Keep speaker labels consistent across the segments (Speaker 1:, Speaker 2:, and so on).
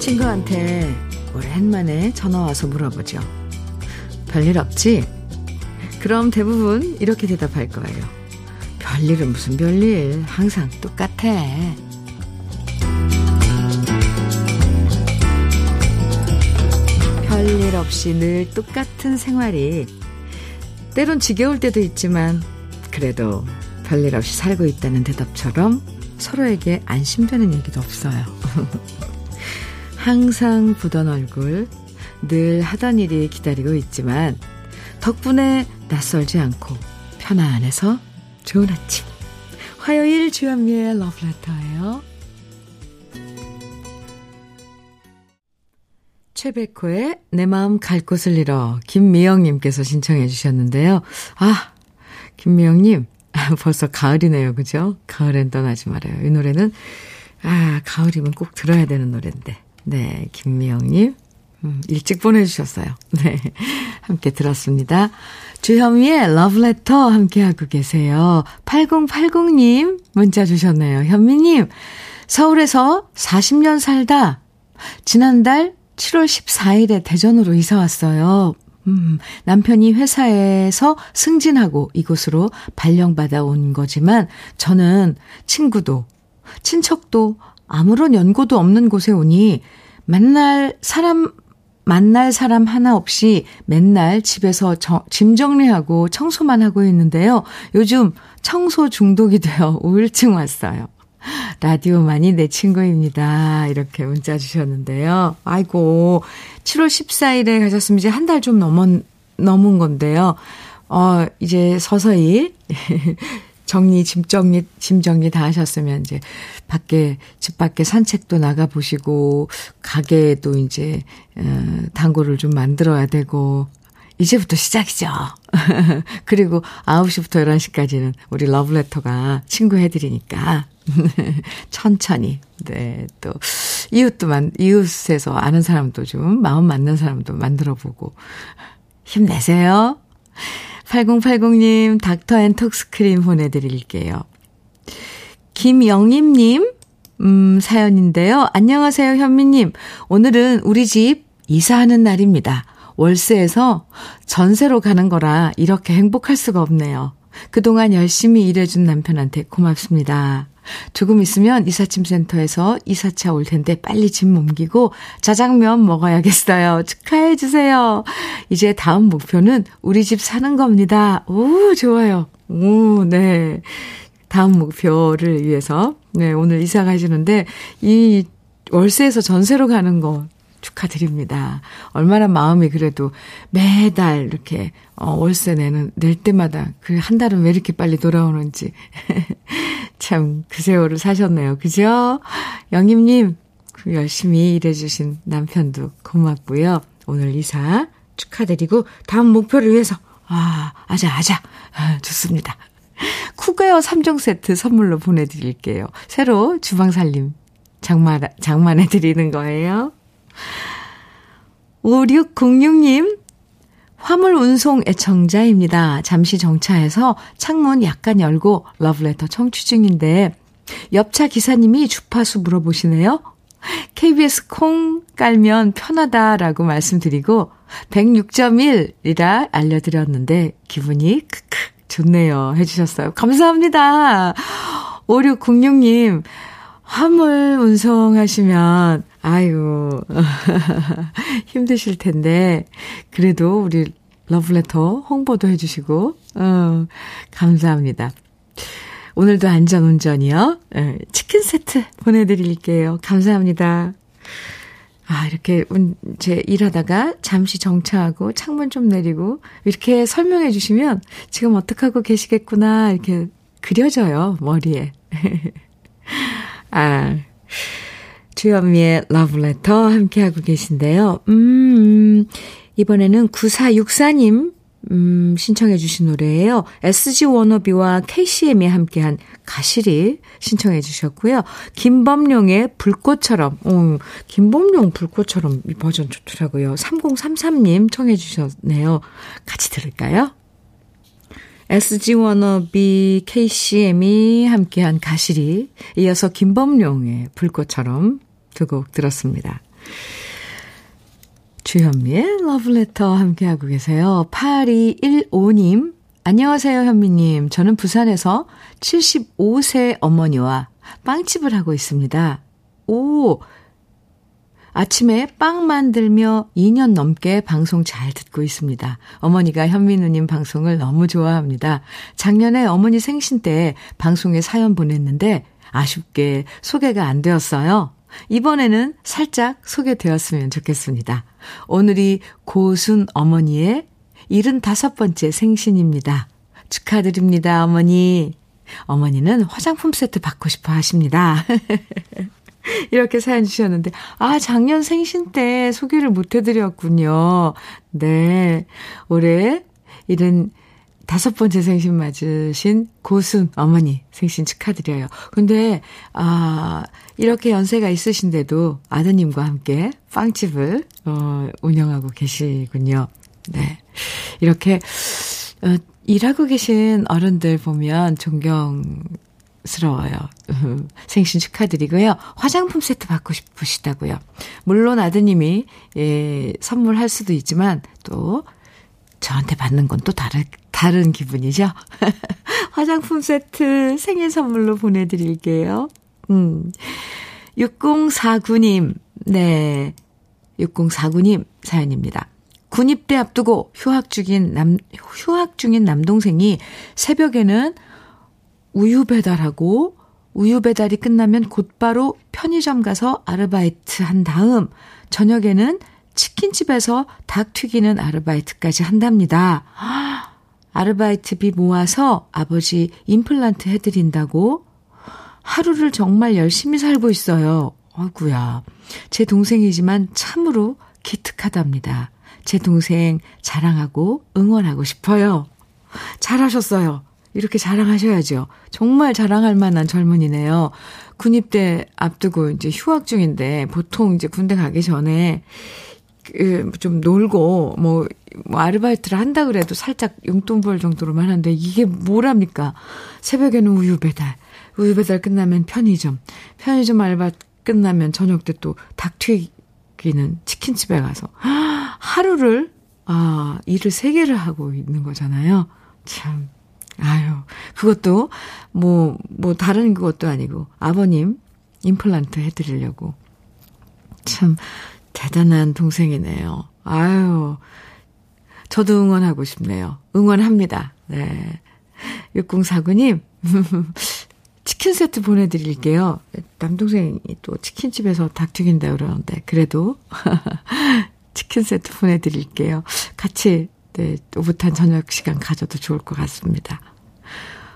Speaker 1: 친구한테 오랜만에 전화 와서 물어보죠. 별일 없지? 그럼 대부분 이렇게 대답할 거예요. 별일은 무슨 별일. 항상 똑같아. 별일 없이 늘 똑같은 생활이 때론 지겨울 때도 있지만 그래도 별일 없이 살고 있다는 대답처럼 서로에게 안심되는 얘기도 없어요. 항상 보던 얼굴, 늘 하던 일이 기다리고 있지만 덕분에 낯설지 않고 편안해서 좋은 아침. 화요일 주현미의 러브레터예요. 최백호의 내 마음 갈 곳을 잃어 김미영님께서 신청해 주셨는데요. 아, 김미영님, 벌써 가을이네요. 그죠? 가을엔 떠나지 말아요. 이 노래는, 아, 가을이면 꼭 들어야 되는 노래인데. 네, 김미영님. 음, 일찍 보내주셨어요. 네. 함께 들었습니다. 주현미의 러브레터 함께하고 계세요. 8080님 문자 주셨네요. 현미님, 서울에서 40년 살다 지난달 7월 14일에 대전으로 이사 왔어요. 음, 남편이 회사에서 승진하고 이곳으로 발령받아 온 거지만 저는 친구도 친척도 아무런 연고도 없는 곳에 오니 만날 사람 만날 사람 하나 없이 맨날 집에서 저, 짐 정리하고 청소만 하고 있는데요. 요즘 청소 중독이 되어 우울증 왔어요. 라디오만이 내 친구입니다. 이렇게 문자 주셨는데요. 아이고, 7월 14일에 가셨으면 이제 한 달 좀 넘은, 넘은 건데요. 어, 이제 서서히 정리, 짐 정리, 짐 정리 다 하셨으면 이제 밖에, 집 밖에 산책도 나가보시고, 가게에도 이제, 어, 단골을 좀 만들어야 되고, 이제부터 시작이죠. 그리고 9시부터 11시까지는 우리 러브레터가 친구 해드리니까. 천천히. 네, 또, 이웃도 만, 이웃에서 아는 사람도 좀, 마음 맞는 사람도 만들어 보고. 힘내세요. 8080님 닥터 앤 톡스크림 보내드릴게요. 김영임님, 음, 사연인데요. 안녕하세요, 현미님. 오늘은 우리 집 이사하는 날입니다. 월세에서 전세로 가는 거라 이렇게 행복할 수가 없네요. 그동안 열심히 일해준 남편한테 고맙습니다. 조금 있으면 이삿짐 센터에서 이사차 올 텐데 빨리 짐 옮기고 자장면 먹어야겠어요. 축하해 주세요. 이제 다음 목표는 우리 집 사는 겁니다. 오, 좋아요. 오, 네. 다음 목표를 위해서 네, 오늘 이사 가시는데 이 월세에서 전세로 가는 거 축하드립니다. 얼마나 마음이 그래도 매달 이렇게 어, 월세 내는 낼 때마다 그 한 달은 왜 이렇게 빨리 돌아오는지 참 그 세월을 사셨네요. 그죠? 영임님 그 열심히 일해주신 남편도 고맙고요. 오늘 이사 축하드리고 다음 목표를 위해서 아 아자 아자 아, 좋습니다. 쿠웨어 3종 세트 선물로 보내드릴게요. 새로 주방 살림 장만 장만해 드리는 거예요. 5606님, 화물 운송 애청자입니다. 잠시 정차해서 창문 약간 열고 러브레터 청취 중인데, 옆차 기사님이 주파수 물어보시네요. KBS 콩 깔면 편하다라고 말씀드리고, 106.1이라 알려드렸는데, 기분이 크크 좋네요. 해주셨어요. 감사합니다. 5606님, 화물 운송하시면, 아유, 힘드실 텐데, 그래도 우리 러브레터 홍보도 해주시고, 어, 감사합니다. 오늘도 안전운전이요. 예, 치킨 세트 보내드릴게요. 감사합니다. 아, 이렇게, 제 일하다가 잠시 정차하고 창문 좀 내리고, 이렇게 설명해 주시면 지금 어떡하고 계시겠구나, 이렇게 그려져요, 머리에. 아, 주현미의 러브레터 함께하고 계신데요. 음, 이번에는 9464님, 음, 신청해 주신 노래예요. SG 워너비와 KCM이 함께한 가시리 신청해 주셨고요. 김범룡의 불꽃처럼, 음, 김범룡 불꽃처럼 이 버전 좋더라고요. 3033님 청해 주셨네요. 같이 들을까요? SG 워너비 KCM이 함께한 가시리, 이어서 김범룡의 불꽃처럼 두 곡 들었습니다. 주현미의 러브레터 함께하고 계세요. 8215님, 안녕하세요, 현미님. 저는 부산에서 75세 어머니와 빵집을 하고 있습니다. 오! 아침에 빵 만들며 2년 넘게 방송 잘 듣고 있습니다. 어머니가 현미 누님 방송을 너무 좋아합니다. 작년에 어머니 생신 때 방송에 사연 보냈는데 아쉽게 소개가 안 되었어요. 이번에는 살짝 소개되었으면 좋겠습니다. 오늘이 고순 어머니의 75번째 생신입니다. 축하드립니다, 어머니. 어머니는 화장품 세트 받고 싶어 하십니다. 이렇게 사연 주셨는데, 아, 작년 생신 때 소개를 못 해드렸군요. 네. 올해 이른 다섯 번째 생신 맞으신 고순 어머니 생신 축하드려요. 근데, 아, 이렇게 연세가 있으신데도 아드님과 함께 빵집을, 어, 운영하고 계시군요. 네. 이렇게, 어, 일하고 계신 어른들 보면 존경스러워요. 생신 축하드리고요. 화장품 세트 받고 싶으시다고요. 물론 아드님이, 예, 선물할 수도 있지만, 또, 저한테 받는 건 또 다른, 다른 기분이죠? 화장품 세트 생일 선물로 보내드릴게요. 음. 6049님, 네. 6049님 사연입니다. 군입대 앞두고 휴학 중인 남, 휴학 중인 남동생이 새벽에는 우유 배달하고 우유 배달이 끝나면 곧바로 편의점 가서 아르바이트 한 다음 저녁에는 치킨집에서 닭 튀기는 아르바이트까지 한답니다. 아르바이트비 모아서 아버지 임플란트 해드린다고 하루를 정말 열심히 살고 있어요. 아구야. 제 동생이지만 참으로 기특하답니다. 제 동생 자랑하고 응원하고 싶어요. 잘하셨어요. 이렇게 자랑하셔야죠. 정말 자랑할 만한 젊은이네요. 군입대 앞두고 이제 휴학 중인데 보통 이제 군대 가기 전에 그 좀 놀고 뭐, 뭐 아르바이트를 한다 그래도 살짝 용돈 벌 정도로만 하는데 이게 뭐랍니까? 새벽에는 우유 배달, 우유 배달 끝나면 편의점, 편의점 알바 끝나면 저녁 때 또 닭 튀기는 치킨집에 가서. 하루를 아 일을 세 개를 하고 있는 거잖아요. 참. 아유 그것도 뭐뭐 뭐 다른 그것도 아니고 아버님 임플란트 해드리려고. 참 대단한 동생이네요. 아유, 저도 응원하고 싶네요. 응원합니다. 네. 6049님, 치킨 세트 보내드릴게요. 남동생이 또 치킨집에서 닭 튀긴다 그러는데, 그래도 치킨 세트 보내드릴게요. 같이, 네, 오붓한 저녁 시간 가져도 좋을 것 같습니다.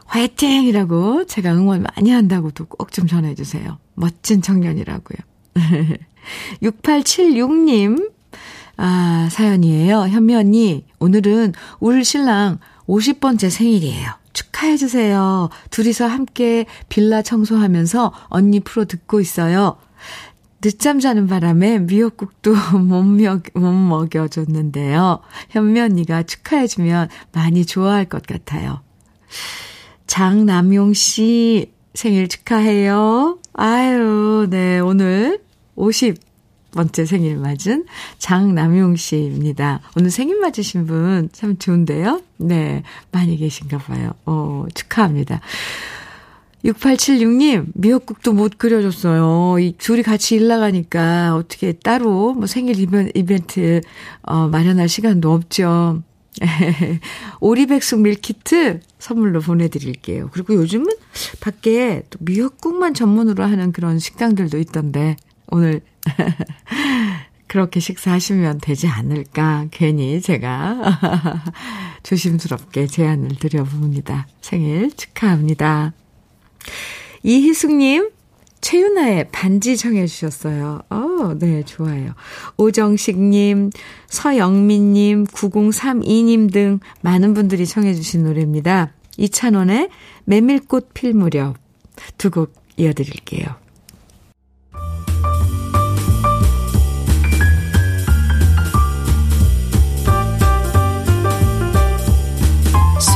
Speaker 1: 화이팅! 이라고 제가 응원 많이 한다고도 꼭 좀 전해주세요. 멋진 청년이라고요. 6876님, 아, 사연이에요. 현미 언니, 오늘은 울 신랑 50번째 생일이에요. 축하해주세요. 둘이서 함께 빌라 청소하면서 언니 프로 듣고 있어요. 늦잠 자는 바람에 미역국도 못, 먹, 못 먹여줬는데요. 현미 언니가 축하해주면 많이 좋아할 것 같아요. 장남용 씨 생일 축하해요. 아유, 네, 오늘 50번째 생일 맞은 장남용 씨입니다. 오늘 생일 맞으신 분 참 좋은데요? 네, 많이 계신가 봐요. 어, 축하합니다. 6876님, 미역국도 못 끓여줬어요. 이 둘이 같이 일 나가니까 어떻게 따로 뭐 생일 이벤트, 어, 마련할 시간도 없죠. 오리백숙 밀키트 선물로 보내드릴게요. 그리고 요즘은 밖에 또 미역국만 전문으로 하는 그런 식당들도 있던데, 오늘 그렇게 식사하시면 되지 않을까 괜히 제가 조심스럽게 제안을 드려봅니다. 생일 축하합니다. 이희숙님 최윤아의 반지 청해 주셨어요. 어, 네, 좋아요. 오정식님, 서영민님, 9032님 등 많은 분들이 청해 주신 노래입니다. 이찬원의 메밀꽃 필 무렵 두 곡 이어드릴게요.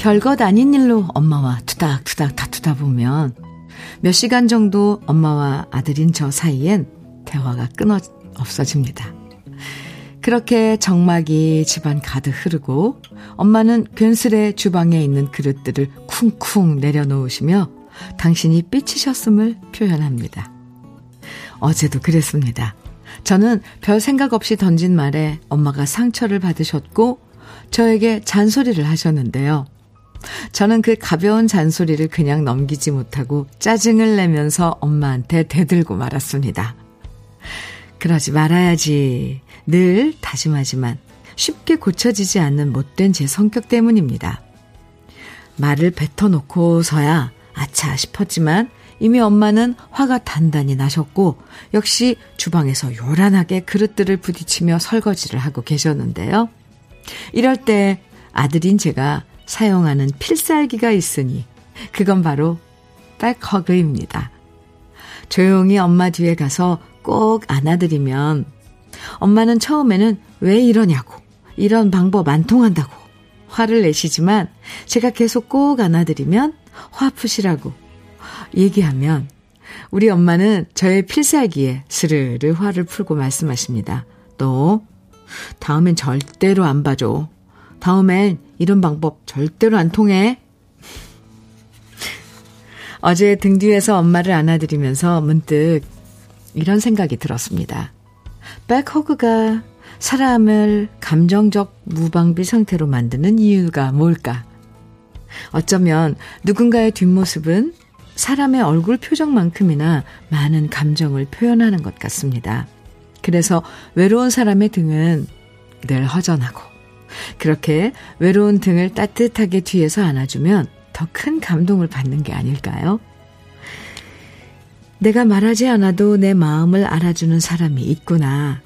Speaker 1: 별것 아닌 일로 엄마와 투닥투닥 다투다 보면 몇 시간 정도 엄마와 아들인 저 사이엔 대화가 끊어 없어집니다. 그렇게 정막이 집안 가득 흐르고 엄마는 괜스레 주방에 있는 그릇들을 쿵쿵 내려놓으시며 당신이 삐치셨음을 표현합니다. 어제도 그랬습니다. 저는 별 생각 없이 던진 말에 엄마가 상처를 받으셨고 저에게 잔소리를 하셨는데요. 저는 그 가벼운 잔소리를 그냥 넘기지 못하고 짜증을 내면서 엄마한테 대들고 말았습니다. 그러지 말아야지. 늘 다짐하지만 쉽게 고쳐지지 않는 못된 제 성격 때문입니다. 말을 뱉어놓고서야 아차 싶었지만 이미 엄마는 화가 단단히 나셨고 역시 주방에서 요란하게 그릇들을 부딪히며 설거지를 하고 계셨는데요. 이럴 때 아들인 제가 사용하는 필살기가 있으니 그건 바로 백허그입니다. 조용히 엄마 뒤에 가서 꼭 안아드리면 엄마는 처음에는 왜 이러냐고 이런 방법 안 통한다고 화를 내시지만 제가 계속 꼭 안아드리면 화 푸시라고 얘기하면 우리 엄마는 저의 필살기에 스르르 화를 풀고 말씀하십니다. 너 다음엔 절대로 안 봐줘. 다음엔 이런 방법 절대로 안 통해. 어제 등 뒤에서 엄마를 안아드리면서 문득 이런 생각이 들었습니다. 백허그가 사람을 감정적 무방비 상태로 만드는 이유가 뭘까? 어쩌면 누군가의 뒷모습은 사람의 얼굴 표정만큼이나 많은 감정을 표현하는 것 같습니다. 그래서 외로운 사람의 등은 늘 허전하고, 그렇게 외로운 등을 따뜻하게 뒤에서 안아주면 더 큰 감동을 받는 게 아닐까요? 내가 말하지 않아도 내 마음을 알아주는 사람이 있구나.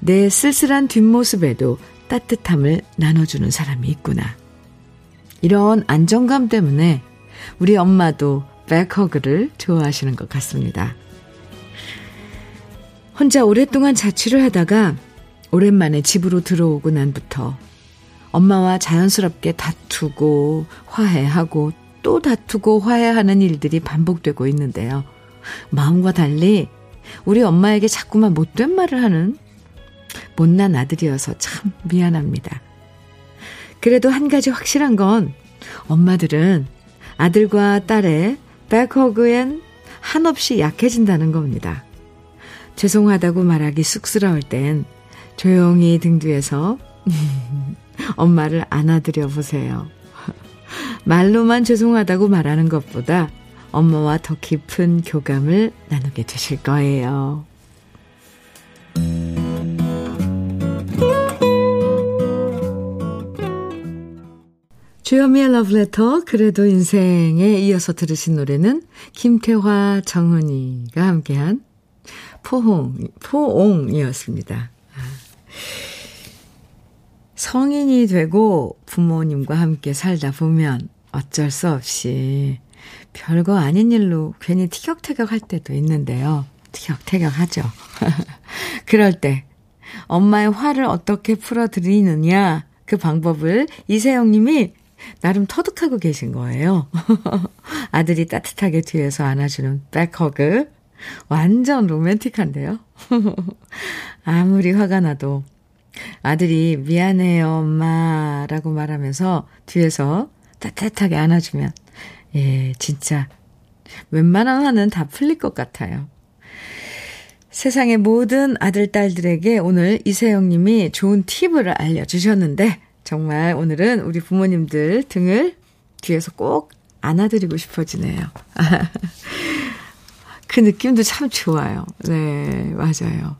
Speaker 1: 내 쓸쓸한 뒷모습에도 따뜻함을 나눠주는 사람이 있구나. 이런 안정감 때문에 우리 엄마도 백허그를 좋아하시는 것 같습니다. 혼자 오랫동안 자취를 하다가 오랜만에 집으로 들어오고 난부터 엄마와 자연스럽게 다투고 화해하고 또 다투고 화해하는 일들이 반복되고 있는데요. 마음과 달리 우리 엄마에게 자꾸만 못된 말을 하는 못난 아들이어서 참 미안합니다. 그래도 한 가지 확실한 건 엄마들은 아들과 딸의 백허그엔 한없이 약해진다는 겁니다. 죄송하다고 말하기 쑥스러울 땐 조용히 등 뒤에서 엄마를 안아드려 보세요. 말로만 죄송하다고 말하는 것보다 엄마와 더 깊은 교감을 나누게 되실 거예요. 주현미의 러브레터 그래도 인생에 이어서 들으신 노래는 김태화 정은이가 함께한 포홍 포옹이었습니다. 아. 성인이 되고 부모님과 함께 살다 보면 어쩔 수 없이 별거 아닌 일로 괜히 티격태격 할 때도 있는데요. 티격태격 하죠. 그럴 때 엄마의 화를 어떻게 풀어드리느냐 그 방법을 이세영 님이 나름 터득하고 계신 거예요. 아들이 따뜻하게 뒤에서 안아주는 백허그. 완전 로맨틱한데요. 아무리 화가 나도 아들이 미안해요, 엄마. 라고 말하면서 뒤에서 따뜻하게 안아주면 예, 진짜 웬만한 화는 다 풀릴 것 같아요. 세상의 모든 아들, 딸들에게 오늘 이세영 님이 좋은 팁을 알려주셨는데, 정말 오늘은 우리 부모님들 등을 뒤에서 꼭 안아드리고 싶어지네요. 그 느낌도 참 좋아요. 네, 맞아요.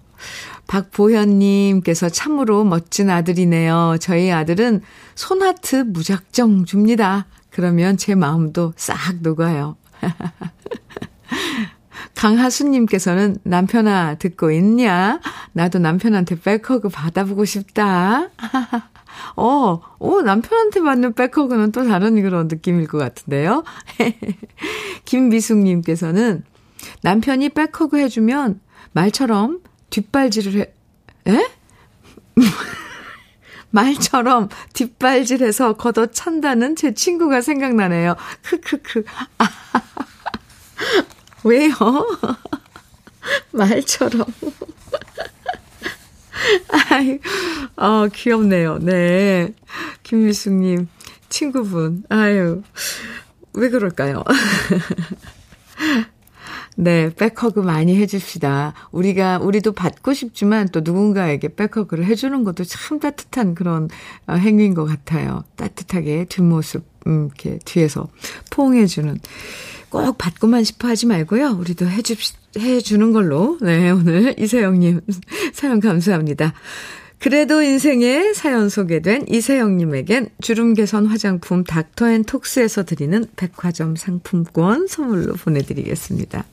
Speaker 1: 박보현님께서 참으로 멋진 아들이네요. 저희 아들은 손하트 무작정 줍니다. 그러면 제 마음도 싹 녹아요. 강하수님께서는 남편아 듣고 있냐? 나도 남편한테 백허그 받아보고 싶다. 어, 오, 남편한테 받는 백허그는 또 다른 그런 느낌일 것 같은데요. 김미숙님께서는 남편이 백허그 해주면 말처럼 뒷발질을 해, 에? 말처럼 뒷발질해서 걷어 찬다는 제 친구가 생각나네요. 크크크. 아, 왜요? 말처럼. 아이, 어, 귀엽네요. 네. 김미숙님, 친구분. 아유, 왜 그럴까요? 네, 백허그 많이 해줍시다. 우리가, 우리도 받고 싶지만 또 누군가에게 백허그를 해주는 것도 참 따뜻한 그런 어, 행위인 것 같아요. 따뜻하게 뒷모습, 음, 이렇게 뒤에서 포옹해주는. 꼭 받고만 싶어 하지 말고요. 우리도 해주, 해주는 걸로. 네, 오늘 이세영님 사연 감사합니다. 그래도 인생의 사연 소개된 이세영님에겐 주름 개선 화장품 닥터앤톡스에서 드리는 백화점 상품권 선물로 보내드리겠습니다.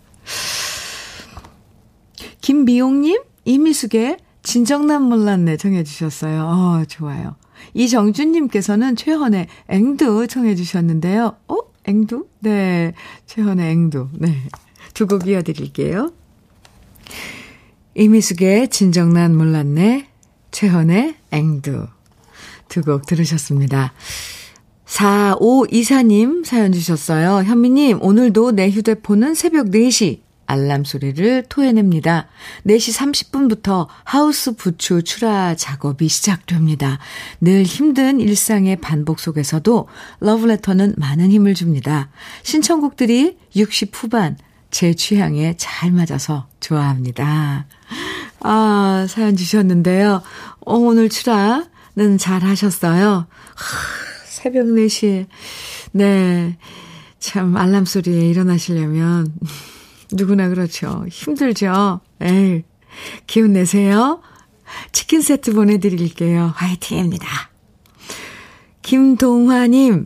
Speaker 1: 김미용님, 이미숙의 진정난 몰랐네 정해주셨어요. 어, 좋아요. 이정준님께서는 최헌의 앵두 청해주셨는데요. 어? 앵두? 네. 최헌의 앵두. 네. 두 곡 이어드릴게요. 이미숙의 진정난 몰랐네. 최헌의 앵두. 두 곡 들으셨습니다. 4524님 사연 주셨어요. 현미님, 오늘도 내 휴대폰은 새벽 4시 알람 소리를 토해냅니다. 4시 30분부터 하우스 부추 출하 작업이 시작됩니다. 늘 힘든 일상의 반복 속에서도 러브레터는 많은 힘을 줍니다. 신청곡들이 60 후반 제 취향에 잘 맞아서 좋아합니다. 아, 사연 주셨는데요. 어, 오늘 출하는 잘 하셨어요. 새벽 4시에. 네. 참, 알람 소리에 일어나시려면, 누구나 그렇죠. 힘들죠. 에이, 기운 내세요. 치킨 세트 보내드릴게요. 화이팅입니다. 김동화님,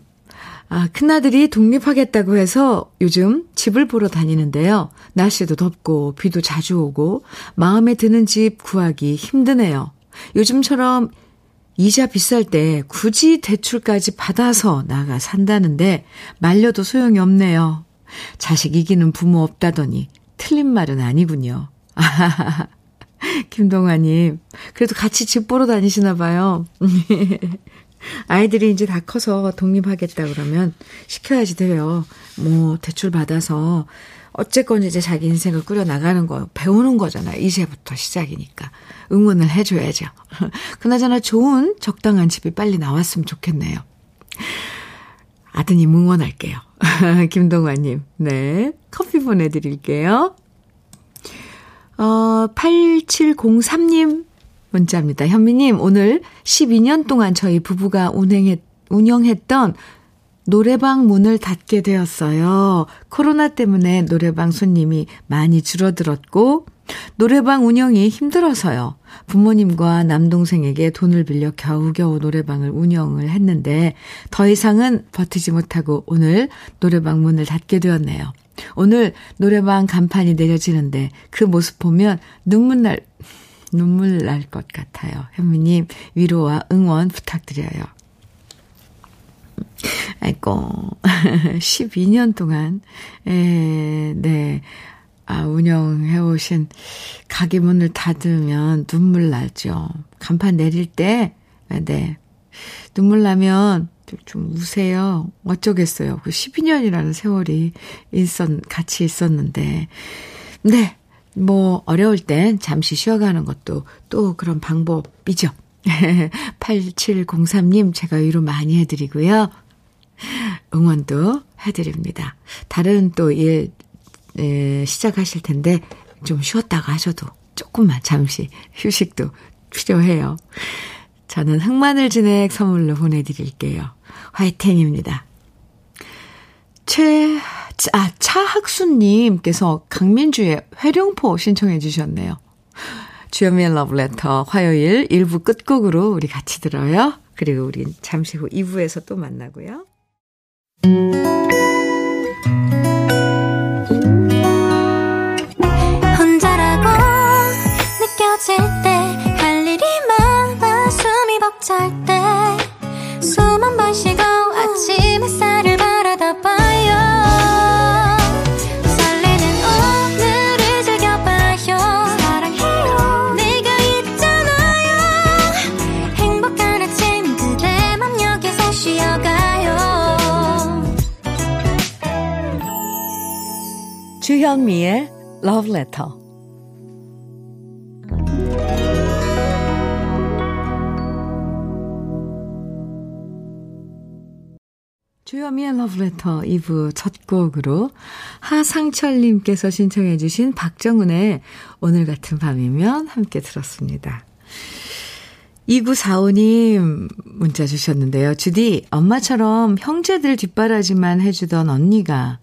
Speaker 1: 아, 큰아들이 독립하겠다고 해서 요즘 집을 보러 다니는데요. 날씨도 덥고 비도 자주 오고 마음에 드는 집 구하기 힘드네요. 요즘처럼 이자 비쌀 때 굳이 대출까지 받아서 나가 산다는데 말려도 소용이 없네요. 자식 이기는 부모 없다더니 틀린 말은 아니군요. 김동아님, 그래도 같이 집 보러 다니시나 봐요. 아이들이 이제 다 커서 독립하겠다 그러면 시켜야지 돼요. 뭐, 대출 받아서 어쨌건 이제 자기 인생을 꾸려 나가는 거 배우는 거잖아요. 이제부터 시작이니까 응원을 해줘야죠. 그나저나 좋은 적당한 집이 빨리 나왔으면 좋겠네요. 아드님 응원할게요. 김동환님, 네 커피 보내드릴게요. 어 8703님 문자입니다. 현미님 오늘 12년 동안 저희 부부가 운행했 운영했던 노래방 문을 닫게 되었어요. 코로나 때문에 노래방 손님이 많이 줄어들었고, 노래방 운영이 힘들어서요. 부모님과 남동생에게 돈을 빌려 겨우겨우 노래방을 운영을 했는데, 더 이상은 버티지 못하고 오늘 노래방 문을 닫게 되었네요. 오늘 노래방 간판이 내려지는데 그 모습 보면 눈물 날, 눈물 날 것 같아요. 현미님, 위로와 응원 부탁드려요. 아이고, 12년 동안, 에, 네, 아, 운영해오신 가게 문을 닫으면 눈물 나죠. 간판 내릴 때, 네, 눈물 나면 좀 우세요. 어쩌겠어요. 그 12년이라는 세월이 있었, 같이 있었는데. 네, 뭐, 어려울 땐 잠시 쉬어가는 것도 또 그런 방법이죠. 8703님, 제가 위로 많이 해드리고요. 응원도 해드립니다. 다른 또 일, 예, 시작하실 텐데 좀 쉬었다가 하셔도 조금만 잠시 휴식도 필요해요. 저는 흑마늘 진액 선물로 보내드릴게요. 화이팅입니다. 최, 아, 차학수님께서 강민주의 회룡포 신청해 주셨네요. 주현미의 러브레터 화요일 1부 끝곡으로 우리 같이 들어요. 그리고 우린 잠시 후 2부에서 또 만나고요. 혼자라고 느껴질 때 할 일이 많아 숨이 벅찰 때 주현미의 Love Letter 주현미의 러브레터 2부 첫 곡으로 하상철님께서 신청해 주신 박정은의 오늘 같은 밤이면 함께 들었습니다. 2945님 문자 주셨는데요. 주디, 엄마처럼 형제들 뒷바라지만 해주던 언니가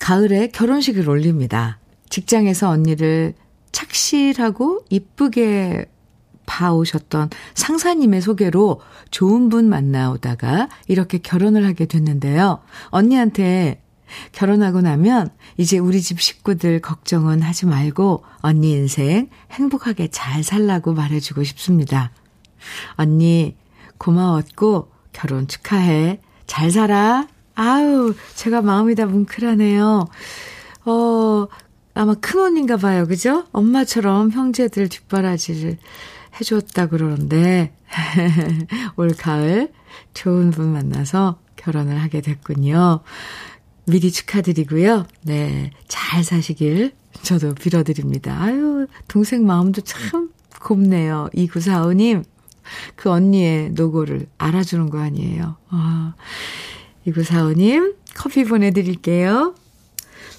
Speaker 1: 가을에 결혼식을 올립니다. 직장에서 언니를 착실하고 이쁘게 봐오셨던 상사님의 소개로 좋은 분 만나오다가 이렇게 결혼을 하게 됐는데요. 언니한테 결혼하고 나면 이제 우리 집 식구들 걱정은 하지 말고 언니 인생 행복하게 잘 살라고 말해주고 싶습니다. 언니 고마웠고 결혼 축하해. 잘 살아. 아우, 제가 마음이 다 뭉클하네요. 어, 아마 큰 언니인가 봐요. 그죠? 엄마처럼 형제들 뒷바라지를 해줬다 그러는데, 올 가을 좋은 분 만나서 결혼을 하게 됐군요. 미리 축하드리고요. 네. 잘 사시길 저도 빌어드립니다. 아유, 동생 마음도 참 곱네요. 2945님, 그 언니의 노고를 알아주는 거 아니에요. 아, 2945님, 커피 보내드릴게요.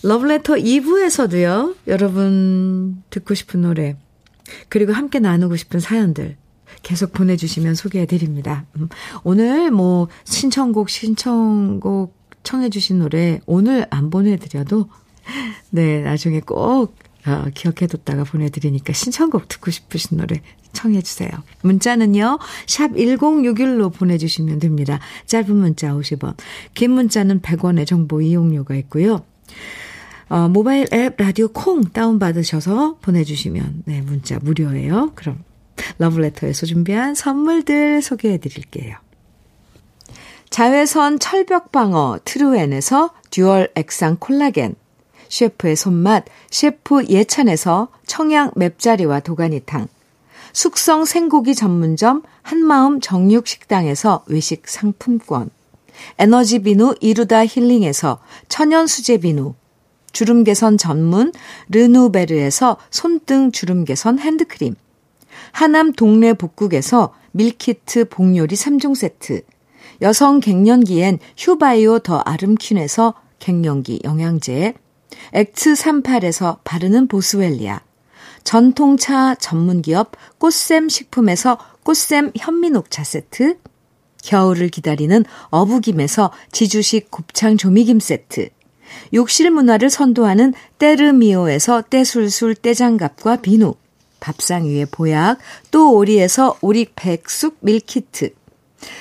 Speaker 1: 러브레터 2부에서도요, 여러분 듣고 싶은 노래, 그리고 함께 나누고 싶은 사연들 계속 보내주시면 소개해드립니다. 음, 오늘 뭐 신청곡, 신청곡 청해주신 노래 오늘 안 보내드려도 네, 나중에 꼭 어, 기억해뒀다가 보내드리니까 신청곡 듣고 싶으신 노래 청해주세요. 문자는요, 샵 1061로 보내주시면 됩니다. 짧은 문자 50원, 긴 문자는 100원의 정보 이용료가 있고요. 어, 모바일 앱 라디오 콩 다운받으셔서 보내주시면, 네, 문자 무료예요. 그럼, 러브레터에서 준비한 선물들 소개해 드릴게요. 자외선 철벽방어 트루엔에서 듀얼 액상 콜라겐, 셰프의 손맛 셰프 예찬에서 청양 맵자리와 도가니탕, 숙성 생고기 전문점 한마음 정육식당에서 외식 상품권, 에너지 비누 이루다 힐링에서 천연 수제 비누, 주름 개선 전문 르누베르에서 손등 주름 개선 핸드크림, 하남 동네 복국에서 밀키트 복요리 3종 세트, 여성 갱년기엔 휴바이오 더 아름퀸에서 갱년기 영양제, 엑츠 38에서 바르는 보스웰리아, 전통차 전문기업 꽃샘 식품에서 꽃샘 현미녹차 세트, 겨울을 기다리는 어부김에서 지주식 곱창 조미김 세트, 욕실 문화를 선도하는 때르미오에서 때술술 때장갑과 비누, 밥상 위에 보약, 또 오리에서 오리 백숙 밀키트,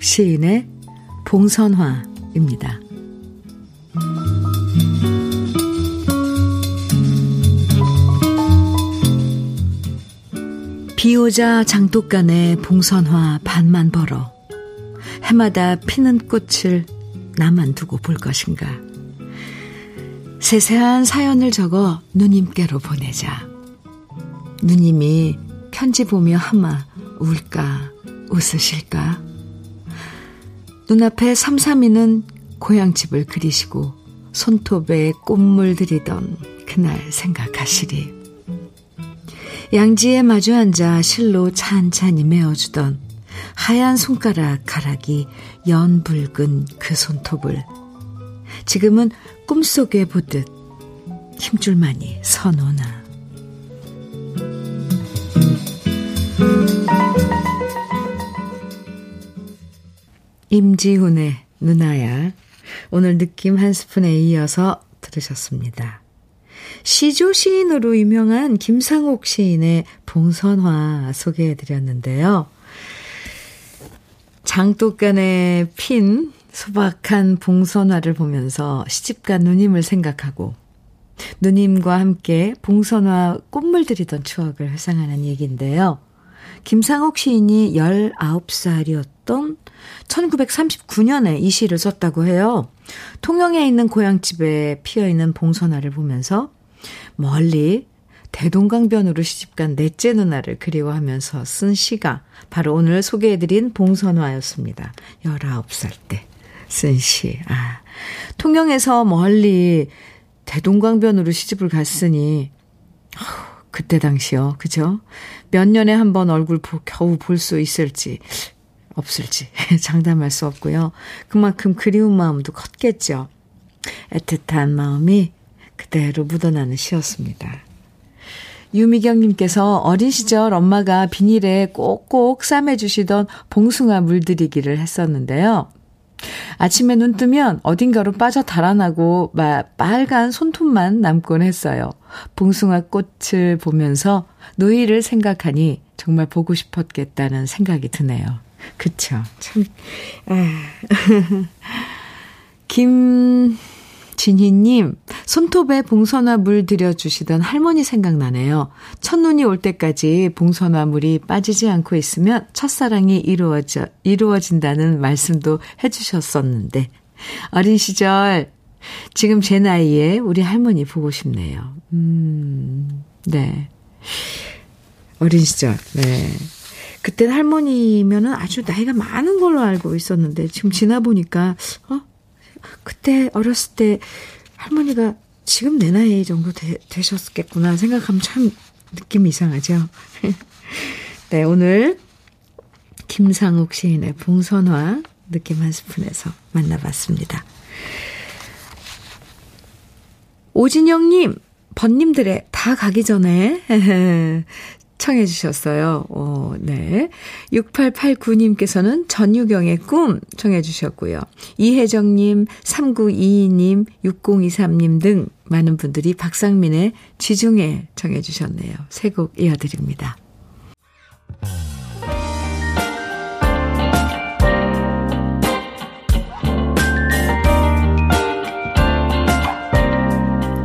Speaker 1: 시인의 봉선화입니다. 비 오자 장독간에 봉선화 반만 벌어 해마다 피는 꽃을 나만 두고 볼 것인가. 세세한 사연을 적어 누님께로 보내자. 누님이 편지 보며 하마 울까 웃으실까. 눈앞에 삼삼이는 고향집을 그리시고 손톱에 꽃물 들이던 그날 생각하시리. 양지에 마주 앉아 실로 찬찬히 메어주던 하얀 손가락 가락이 연붉은 그 손톱을 지금은 꿈속에 보듯 힘줄만이 서놓나. 임지훈의 누나야. 오늘 느낌 한 스푼에 이어서 들으셨습니다. 시조 시인으로 유명한 김상옥 시인의 봉선화 소개해 드렸는데요. 장독간에 핀 소박한 봉선화를 보면서 시집간 누님을 생각하고 누님과 함께 봉선화 꽃물 들이던 추억을 회상하는 얘기인데요. 김상옥 시인이 19살이었 던 1939년에 이 시를 썼다고 해요. 통영에 있는 고향집에 피어있는 봉선화를 보면서 멀리 대동강변으로 시집간 넷째 누나를 그리워하면서 쓴 시가 바로 오늘 소개해드린 봉선화였습니다. 19살 때 쓴 시. 아, 통영에서 멀리 대동강변으로 시집을 갔으니, 그때 당시요. 그죠? 몇 년에 한 번 얼굴 보, 겨우 볼 수 있을지, 없을지 장담할 수 없고요. 그만큼 그리운 마음도 컸겠죠. 애틋한 마음이 그대로 묻어나는 시였습니다. 유미경님께서 어린 시절 엄마가 비닐에 꼭꼭 싸매주시던 봉숭아 물들이기를 했었는데요. 아침에 눈 뜨면 어딘가로 빠져 달아나고 빨간 손톱만 남곤 했어요. 봉숭아 꽃을 보면서 노이를 생각하니 정말 보고 싶었겠다는 생각이 드네요. 그쵸. 참, 아. 김, 진희님, 손톱에 봉선화 물 들여주시던 할머니 생각나네요. 첫눈이 올 때까지 봉선화 물이 빠지지 않고 있으면 첫사랑이 이루어져, 이루어진다는 말씀도 해주셨었는데, 어린 시절, 지금 제 나이에 우리 할머니 보고 싶네요. 음, 네. 어린 시절, 네. 그때 할머니면은 아주 나이가 많은 걸로 알고 있었는데, 지금 지나 보니까, 어? 그때 어렸을 때 할머니가 지금 내 나이 정도 되, 되셨겠구나 생각하면 참 느낌이 이상하죠. 네, 오늘 김상욱 시인의 봉선화 느낌 한 스푼에서 만나봤습니다. 오진영님, 번님들의 다 가기 전에 청해 주셨어요. 어, 네. 6889님께서는 전유경의 꿈 청해 주셨고요. 이혜정님, 3922님, 6023님 등 많은 분들이 박상민의 지중해 청해 주셨네요. 새곡 이어드립니다.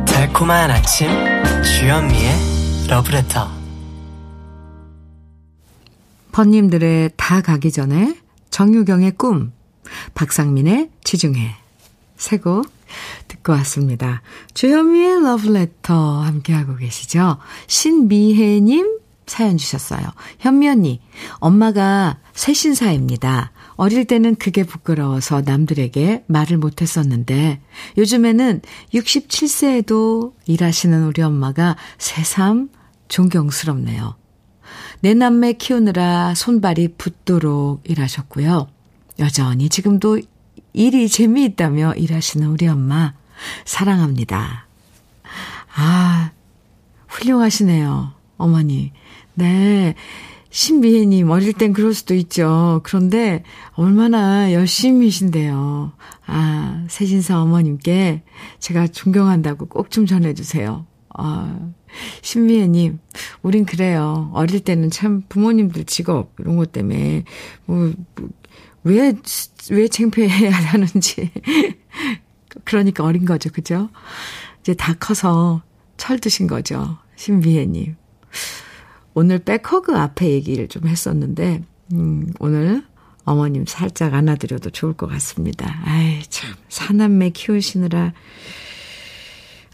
Speaker 2: 달콤한 아침 주현미의 러브레터
Speaker 1: 번님들의 다 가기 전에 정유경의 꿈, 박상민의 지중해 세 곡 듣고 왔습니다. 주현미의 러브레터 함께하고 계시죠? 신미혜님 사연 주셨어요. 현미 언니, 엄마가 새신사입니다. 어릴 때는 그게 부끄러워서 남들에게 말을 못했었는데 요즘에는 67세에도 일하시는 우리 엄마가 새삼 존경스럽네요. 내 남매 키우느라 손발이 붓도록 일하셨고요. 여전히 지금도 일이 재미있다며 일하시는 우리 엄마, 사랑합니다. 아, 훌륭하시네요. 어머니. 네. 신비혜님, 어릴 땐 그럴 수도 있죠. 그런데 얼마나 열심히신데요. 아, 세진사 어머님께 제가 존경한다고 꼭 좀 전해주세요. 아, 신미애님, 우린 그래요. 어릴 때는 참 부모님들 직업, 이런 것 때문에, 뭐, 뭐 왜, 왜 창피해야 하는지. 그러니까 어린 거죠. 그죠? 이제 다 커서 철 드신 거죠. 신미애님. 오늘 백허그 앞에 얘기를 좀 했었는데, 음, 오늘 어머님 살짝 안아드려도 좋을 것 같습니다. 아이, 참, 사남매 키우시느라.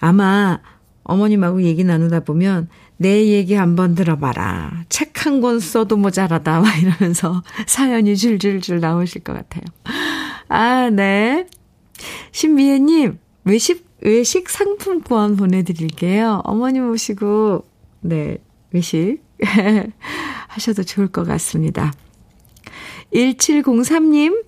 Speaker 1: 아마 어머님하고 얘기 나누다 보면 내 얘기 한번 들어봐라. 책 한 권 써도 모자라다. 막 이러면서 사연이 줄줄줄 나오실 것 같아요. 아, 네. 신미애님, 외식, 외식 상품권 보내드릴게요. 어머님 오시고, 네, 외식 하셔도 좋을 것 같습니다. 1703님,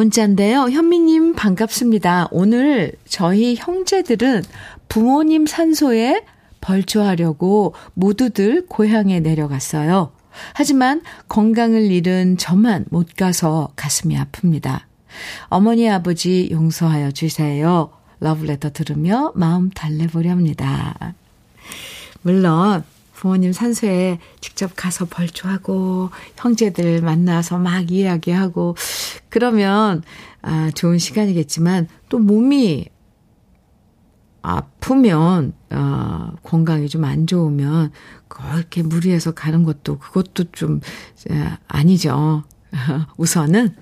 Speaker 1: 문자인데요. 현미님 반갑습니다. 오늘 저희 형제들은 부모님 산소에 벌초하려고 모두들 고향에 내려갔어요. 하지만 건강을 잃은 저만 못 가서 가슴이 아픕니다. 어머니 아버지 용서하여 주세요. 러브레터 들으며 마음 달래보렵니다. 물론 부모님 산소에 직접 가서 벌초하고 형제들 만나서 막 이야기하고 그러면 아 좋은 시간이겠지만 또 몸이 아프면 어 건강이 좀 안 좋으면 그렇게 무리해서 가는 것도 그것도 좀 아니죠. 우선은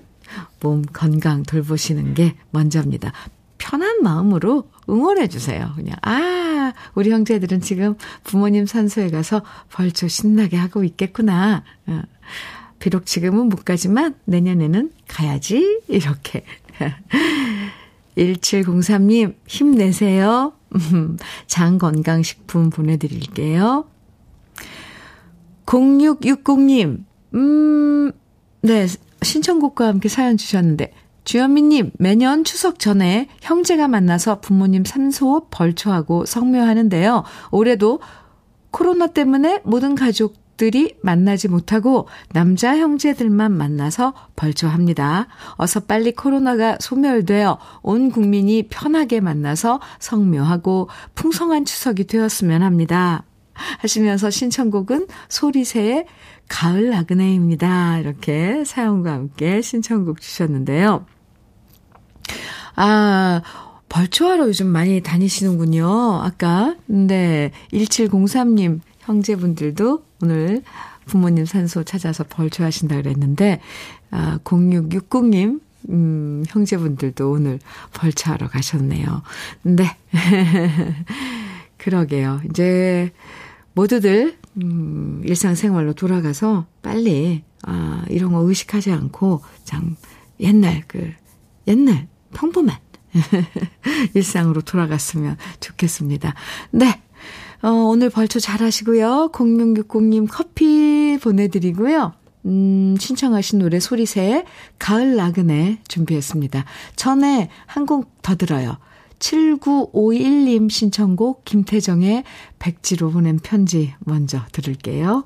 Speaker 1: 몸 건강 돌보시는 게 먼저입니다. 편한 마음으로 응원해 주세요. 그냥, 아, 우리 형제들은 지금 부모님 산소에 가서 벌초 신나게 하고 있겠구나. 어, 비록 지금은 못 가지만 내년에는 가야지. 이렇게. 1703님, 힘내세요. 장건강식품 보내드릴게요. 0660님, 음, 네, 신청곡과 함께 사연 주셨는데, 주현미님, 매년 추석 전에 형제가 만나서 부모님 산소 벌초하고 성묘하는데요. 올해도 코로나 때문에 모든 가족들이 만나지 못하고 남자 형제들만 만나서 벌초합니다. 어서 빨리 코로나가 소멸되어 온 국민이 편하게 만나서 성묘하고 풍성한 추석이 되었으면 합니다. 하시면서 신청곡은 소리새의 가을 나그네입니다. 이렇게 사연과 함께 신청곡 주셨는데요. 아, 벌초하러 요즘 많이 다니시는군요. 아까, 네, 1703님 형제분들도 오늘 부모님 산소 찾아서 벌초하신다 그랬는데, 아, 0660님, 음, 형제분들도 오늘 벌초하러 가셨네요. 네. 그러게요. 이제 모두들, 음, 일상생활로 돌아가서 빨리, 아, 이런 거 의식하지 않고, 참, 옛날, 그, 옛날, 평범한 일상으로 돌아갔으면 좋겠습니다. 네. 어, 오늘 벌초 잘 하시고요. 0660님 커피 보내드리고요. 음, 신청하신 노래 소리새 가을 나그네 준비했습니다. 전에 한 곡 더 들어요. 7951님 신청곡 김태정의 백지로 보낸 편지 먼저 들을게요.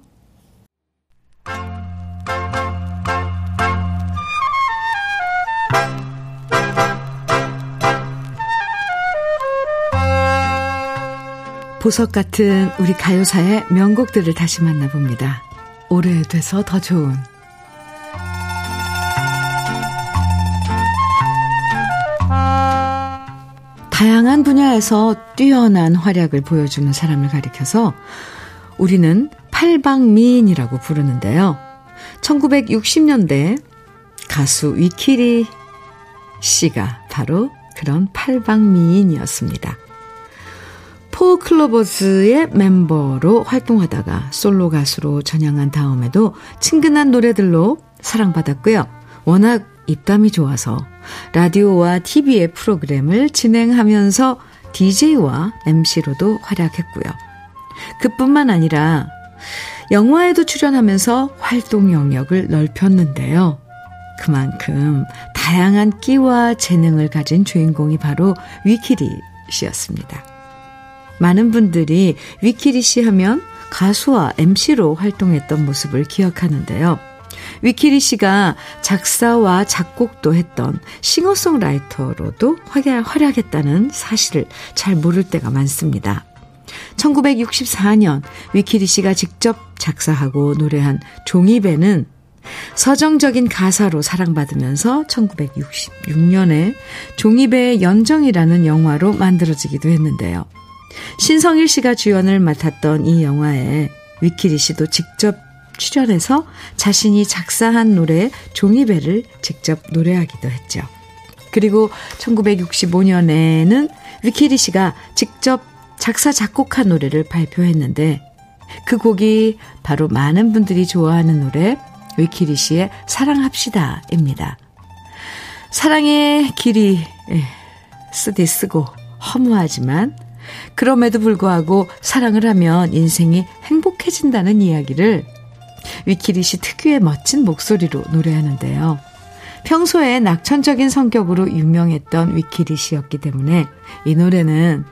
Speaker 1: 보석 같은 우리 가요사의 명곡들을 다시 만나봅니다. 오래돼서 더 좋은 다양한 분야에서 뛰어난 활약을 보여주는 사람을 가리켜서 우리는 팔방미인이라고 부르는데요. 1960년대 가수 위키리 씨가 바로 그런 팔방미인이었습니다. 포클로버즈의 멤버로 활동하다가 솔로 가수로 전향한 다음에도 친근한 노래들로 사랑받았고요. 워낙 입담이 좋아서 라디오와 TV의 프로그램을 진행하면서 DJ와 MC로도 활약했고요. 그뿐만 아니라 영화에도 출연하면서 활동 영역을 넓혔는데요. 그만큼 다양한 끼와 재능을 가진 주인공이 바로 위키리 씨였습니다. 많은 분들이 위키리 씨 하면 가수와 MC로 활동했던 모습을 기억하는데요. 위키리 씨가 작사와 작곡도 했던 싱어송라이터로도 활약했다는 사실을 잘 모를 때가 많습니다. 1964년 위키리 씨가 직접 작사하고 노래한 종이배는 서정적인 가사로 사랑받으면서 1966년에 종이배의 연정이라는 영화로 만들어지기도 했는데요. 신성일 씨가 주연을 맡았던 이 영화에 위키리 씨도 직접 출연해서 자신이 작사한 노래 종이배를 직접 노래하기도 했죠. 그리고 1965년에는 위키리 씨가 직접 작사, 작곡한 노래를 발표했는데 그 곡이 바로 많은 분들이 좋아하는 노래 위키리 씨의 사랑합시다입니다. 사랑의 길이 예, 쓰디 쓰고 허무하지만 그럼에도 불구하고 사랑을 하면 인생이 행복해진다는 이야기를 위키리 씨 특유의 멋진 목소리로 노래하는데요. 평소에 낙천적인 성격으로 유명했던 위키리 씨였기 때문에 이 노래는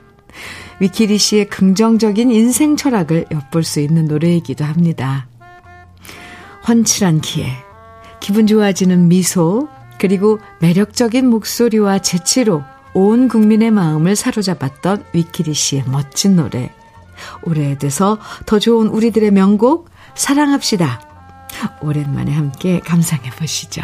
Speaker 1: 위키리 씨의 긍정적인 인생 철학을 엿볼 수 있는 노래이기도 합니다. 훤칠한 기에, 기분 좋아지는 미소, 그리고 매력적인 목소리와 재치로 온 국민의 마음을 사로잡았던 위키리 씨의 멋진 노래. 오래돼서 더 좋은 우리들의 명곡, 사랑합시다. 오랜만에 함께 감상해 보시죠.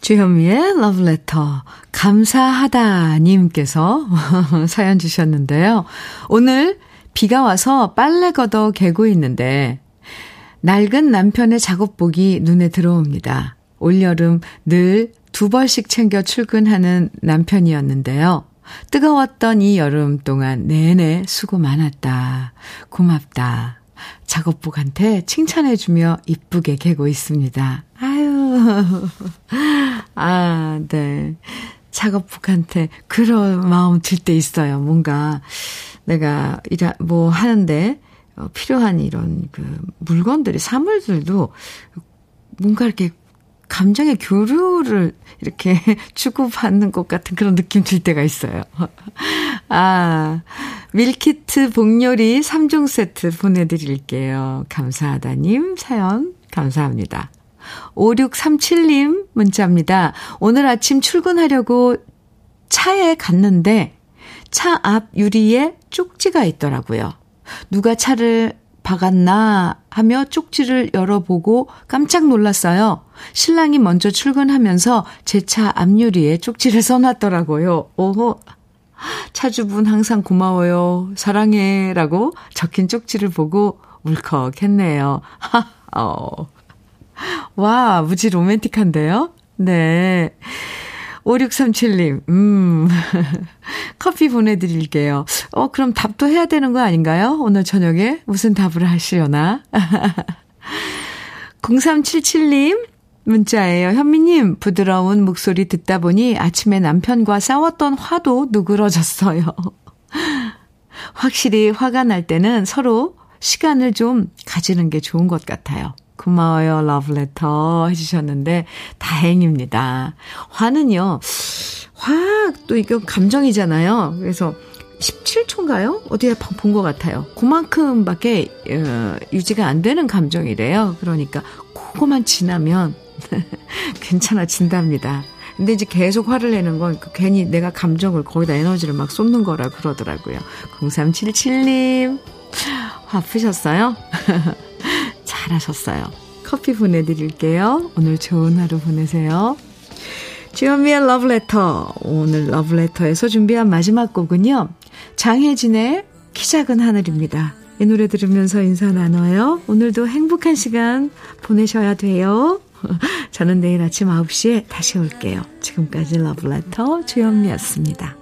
Speaker 1: 주현미의 러브레터 감사하다님께서 사연 주셨는데요. 오늘 비가 와서 빨래 걷어 개고 있는데 낡은 남편의 작업복이 눈에 들어옵니다. 올여름 늘 두 벌씩 챙겨 출근하는 남편이었는데요. 뜨거웠던 이 여름 동안 내내 수고 많았다. 고맙다. 작업복한테 칭찬해주며 이쁘게 개고 있습니다. 아유. 아, 네. 작업복한테 그런 마음 들 때 있어요. 뭔가 내가 이라, 뭐 하는데 어, 필요한 이런 그 물건들이, 사물들도 뭔가 이렇게 감정의 교류를 이렇게 주고받는 것 같은 그런 느낌 들 때가 있어요. 아, 밀키트 복요리 3종 세트 보내드릴게요. 감사하다님 사연 감사합니다. 5637님 문자입니다. 오늘 아침 출근하려고 차에 갔는데 차 앞 유리에 쪽지가 있더라고요. 누가 차를 박았나 하며 쪽지를 열어보고 깜짝 놀랐어요. 신랑이 먼저 출근하면서 제 차 앞유리에 쪽지를 써놨더라고요. 오호. 차주분 항상 고마워요. 사랑해. 라고 적힌 쪽지를 보고 울컥했네요. 하, 어. 와, 무지 로맨틱한데요? 네. 5637님, 음, 커피 보내드릴게요. 어, 그럼 답도 해야 되는 거 아닌가요? 오늘 저녁에 무슨 답을 하시려나? 0377님, 문자예요. 현미님, 부드러운 목소리 듣다 보니 아침에 남편과 싸웠던 화도 누그러졌어요. 확실히 화가 날 때는 서로 시간을 좀 가지는 게 좋은 것 같아요. 고마워요, 러브레터 해주셨는데, 다행입니다. 화는요, 화, 또 이거 감정이잖아요. 그래서 17초인가요? 어디에 본 것 같아요. 그만큼밖에, 어, 유지가 안 되는 감정이래요. 그러니까, 그거만 지나면, 괜찮아진답니다. 근데 이제 계속 화를 내는 건그 괜히 내가 감정을 거기다 에너지를 막 쏟는 거라 그러더라고요. 0377님, 화 푸셨어요? 잘하셨어요. 커피 보내드릴게요. 오늘 좋은 하루 보내세요. 주현미의 러브레터. 오늘 러브레터에서 준비한 마지막 곡은요. 장혜진의 키 작은 하늘입니다. 이 노래 들으면서 인사 나눠요. 오늘도 행복한 시간 보내셔야 돼요. 저는 내일 아침 9시에 다시 올게요. 지금까지 러브레터 주현미였습니다.